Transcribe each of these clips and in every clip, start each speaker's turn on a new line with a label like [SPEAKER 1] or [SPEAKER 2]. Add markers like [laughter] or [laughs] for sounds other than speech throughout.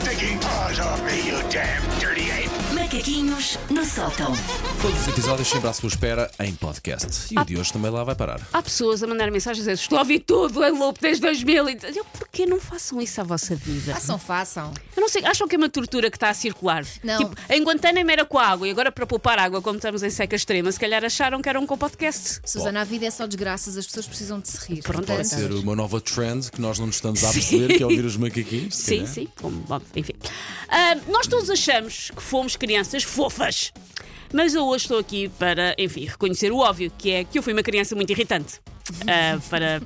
[SPEAKER 1] stinking paws off me, you damn!
[SPEAKER 2] Macaquinhos no sótão.
[SPEAKER 3] Todos os episódios sempre à sua espera em podcast. E o de hoje também lá vai parar.
[SPEAKER 4] Há pessoas a mandar mensagens a dizer Estou a ouvir tudo em loop desde 2000 e eu, porquê não façam isso à vossa vida?
[SPEAKER 5] Façam, façam.
[SPEAKER 4] Eu não sei, acham que é uma tortura que está a circular?
[SPEAKER 5] Não.
[SPEAKER 4] Tipo, em Guantánamo era com a água e agora para poupar água, como estamos em seca extrema, se calhar acharam que eram com podcast.
[SPEAKER 5] Susana, a vida é só desgraças, as pessoas precisam de se rir.
[SPEAKER 4] Pronto,
[SPEAKER 3] Pode
[SPEAKER 4] Tantas.
[SPEAKER 3] ser uma nova trend que nós não nos estamos a [laughs] perceber, que é ouvir os macaquinhos.
[SPEAKER 4] Sim, sim, como, bom, enfim. Ah, nós todos achamos que fomos crianças fofas. Mas eu hoje estou aqui para, enfim, reconhecer o óbvio, que é que eu fui uma criança muito irritante. Ah, para,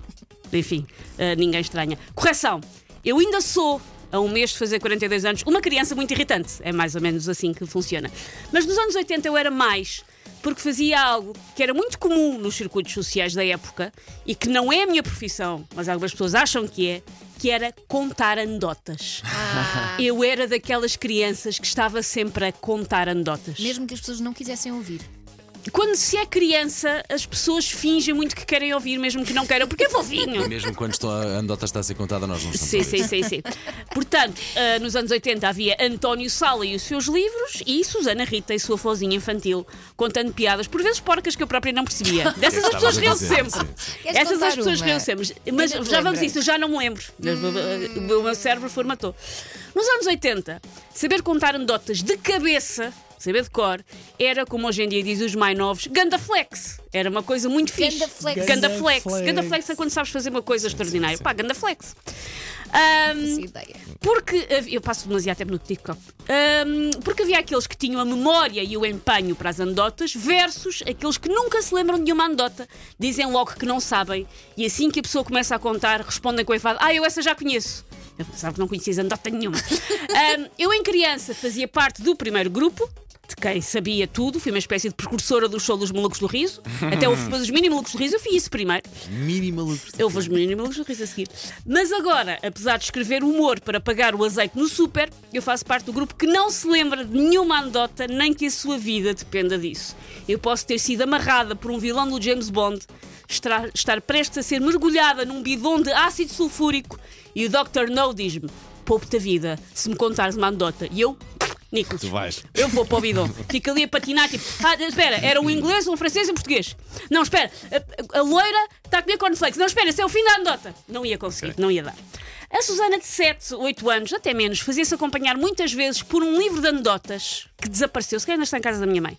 [SPEAKER 4] enfim, ah, ninguém estranha. Correção, eu ainda sou, a um mês de fazer 42 anos, uma criança muito irritante. É mais ou menos assim que funciona. Mas nos anos 80 eu era mais, porque fazia algo que era muito comum nos circuitos sociais da época e que não é a minha profissão, mas algumas pessoas acham que é, que era contar anedotas.
[SPEAKER 5] Ah,
[SPEAKER 4] Eu era daquelas crianças que estava sempre a contar anedotas.
[SPEAKER 5] mesmo que as pessoas não quisessem ouvir.
[SPEAKER 4] Quando se é criança, as pessoas fingem muito que querem ouvir, mesmo que não queiram, porque é fofinho.
[SPEAKER 3] E mesmo quando estão a anedota está a ser contada, nós não estamos
[SPEAKER 4] Sim, sim, sim, sim. Portanto, ah, nos anos 80 havia António Sala e os seus livros e Susana Rita e sua vozinha infantil, contando piadas, por vezes porcas que eu própria não percebia. [laughs] Dessas as pessoas riam sempre.
[SPEAKER 5] Queres
[SPEAKER 4] Essas as pessoas riam sempre. Mas já vamos a
[SPEAKER 5] lembras?
[SPEAKER 4] isso, eu já não me lembro. O meu cérebro formatou. Nos anos 80, saber contar anedotas de cabeça. Saber de cor era, como hoje em dia diz os mais novos, ganda flex. Era uma coisa muito fixe.
[SPEAKER 5] Ganda flex.
[SPEAKER 4] Ganda
[SPEAKER 3] Ganda
[SPEAKER 4] flex.
[SPEAKER 3] flex.
[SPEAKER 4] Ganda flex é quando sabes fazer uma coisa extraordinária. Pá, ganda flex. Ahm,
[SPEAKER 5] Essa ideia.
[SPEAKER 4] porque havia- eu passo demasiado tempo no TikTok. Ahm, porque havia aqueles que tinham a memória e o empenho para as anedotas, versus aqueles que nunca se lembram de nenhuma anedota, dizem logo que não sabem, e assim que a pessoa começa a contar, respondem com a enfado: Ah, eu essa já conheço. Eu pensava que não conhecias anedota nenhuma. [laughs] Ahm, eu, em criança, fazia parte do primeiro grupo. De quem sabia tudo, fui uma espécie de precursora do show dos Malucos do Riso. Até o os mini Malucos do Riso, eu fiz isso primeiro.
[SPEAKER 3] Mínima luz.
[SPEAKER 4] Eu vou os mínimos risos a seguir. Mas agora, apesar de escrever humor para pagar o azeite no super, eu faço parte do grupo que não se lembra de nenhuma anedota, nem que a sua vida dependa disso. Eu posso ter sido amarrada por um vilão do James Bond, estar, estar prestes a ser mergulhada num bidão de ácido sulfúrico e o Dr. No diz-me: poupe-te a vida se me contares uma anedota. E eu, Nicolas,
[SPEAKER 3] Tu vais.
[SPEAKER 4] eu vou para o bidão. Fico ali a patinar, tipo, ah, espera, era um inglês, um francês e um português. Não, espera, a, a loira está a comer cornflakes. Não, espera, esse é o fim da anedota. Não ia conseguir, não ia dar. A Susana de 7, 8 anos, até menos, fazia-se acompanhar muitas vezes por um livro de anedotas que desapareceu. Se calhar ainda está em casa da minha mãe.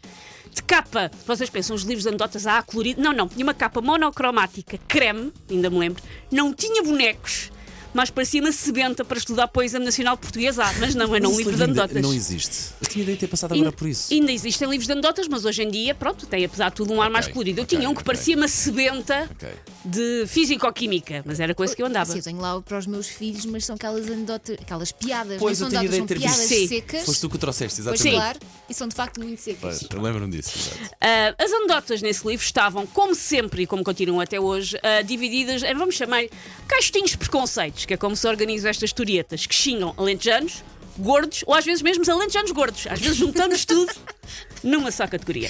[SPEAKER 4] De capa, vocês pensam, os livros de anedotas a colorido. Não, não, tinha uma capa monocromática, creme, ainda me lembro. Não tinha bonecos. Mas parecia uma sebenta para estudar para o Exame Nacional Português A, mas não, era um livro de anedotas.
[SPEAKER 3] Não existe. Eu tinha de ter passado agora por isso.
[SPEAKER 4] Ainda existem livros de anedotas, mas hoje em dia, pronto, tem apesar de tudo um ar mais colorido. Eu
[SPEAKER 3] ok,
[SPEAKER 4] tinha um que
[SPEAKER 3] ok.
[SPEAKER 4] parecia uma sebenta. De físico-química, mas era com esse que eu andava.
[SPEAKER 5] Sim, eu tenho lá para os meus filhos, mas são aquelas anedotas, aquelas piadas.
[SPEAKER 3] Pois,
[SPEAKER 5] não são
[SPEAKER 3] ideia
[SPEAKER 5] são piadas.
[SPEAKER 4] Sim.
[SPEAKER 5] secas.
[SPEAKER 3] Foste tu que trouxeste,
[SPEAKER 5] Pois
[SPEAKER 3] exatamente.
[SPEAKER 5] claro, e são de facto muito secas.
[SPEAKER 3] Pois, eu lembro-me disso.
[SPEAKER 4] Ah, as anedotas nesse livro estavam, como sempre e como continuam até hoje, ah, divididas em, vamos chamar, caixotinhos de preconceitos, que é como se organizam estas historietas, que xingam alentejanos, gordos, ou às vezes mesmo os alentejanos gordos. Às vezes juntamos tudo [laughs] numa só categoria.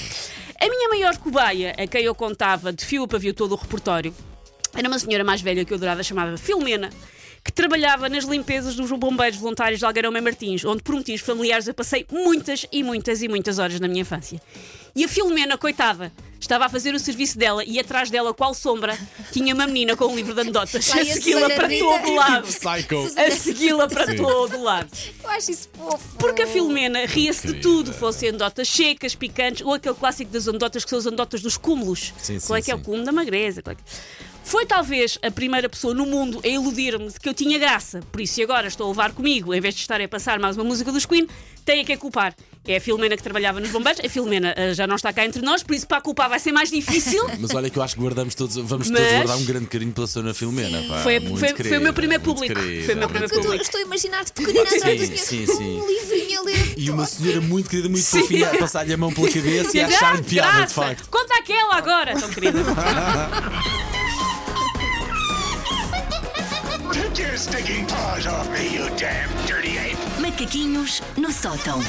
[SPEAKER 4] A minha maior cobaia, a quem eu contava de fio a pavio todo o repertório, era uma senhora mais velha que eu adorava, chamada Filomena, que trabalhava nas limpezas dos bombeiros voluntários de Algarão e Martins, onde por motivos familiares eu passei muitas e muitas e muitas horas na minha infância. E a Filomena, coitada, estava a fazer o serviço dela e atrás dela, qual sombra, tinha uma menina com um livro de anedotas a segui-la para todo lado. [laughs] A segui-la para
[SPEAKER 3] Sim.
[SPEAKER 4] todo lado.
[SPEAKER 5] Eu acho isso fofo.
[SPEAKER 4] Porque a Filomena ria-se de tudo, fossem anedotas secas, picantes, ou aquele clássico das anedotas que são as anedotas dos cúmulos.
[SPEAKER 3] Sim, sim,
[SPEAKER 4] Qual é que é o
[SPEAKER 3] sim.
[SPEAKER 4] cúmulo da magreza? Qual é que- Foi talvez a primeira pessoa no mundo a iludir-me de que eu tinha graça. Por isso, e agora estou a levar comigo, em vez de estar a passar mais uma música dos Queen, tem a que a culpar. É a Filomena que trabalhava nos bombeiros. A Filomena ah, já não está cá entre nós, por isso para a culpar vai ser mais difícil. [laughs]
[SPEAKER 3] Mas olha que eu acho que guardamos todos, vamos
[SPEAKER 4] Mas-
[SPEAKER 3] todos guardar um grande carinho pela Sona Filomena. Pá.
[SPEAKER 4] Foi-
[SPEAKER 3] Muito
[SPEAKER 4] foi- foi
[SPEAKER 3] querida,
[SPEAKER 4] o meu primeiro público.
[SPEAKER 3] querida,
[SPEAKER 4] Foi o meu primeiro
[SPEAKER 5] Eu estou,
[SPEAKER 4] público.
[SPEAKER 5] estou a imaginar-te pequenina
[SPEAKER 3] Sim,
[SPEAKER 5] senhora
[SPEAKER 3] sim, sim.
[SPEAKER 5] um livrinho a ler.
[SPEAKER 3] E uma senhora muito querida, muito
[SPEAKER 4] Sim.
[SPEAKER 3] fofinha, a passar-lhe a mão pela cabeça e a
[SPEAKER 4] "Ah,
[SPEAKER 3] piada, de facto.
[SPEAKER 4] Conta aquela agora, tão querida. [laughs]
[SPEAKER 1] Your paws off me, you damn dirty ape!
[SPEAKER 2] Macaquinhos no sótão.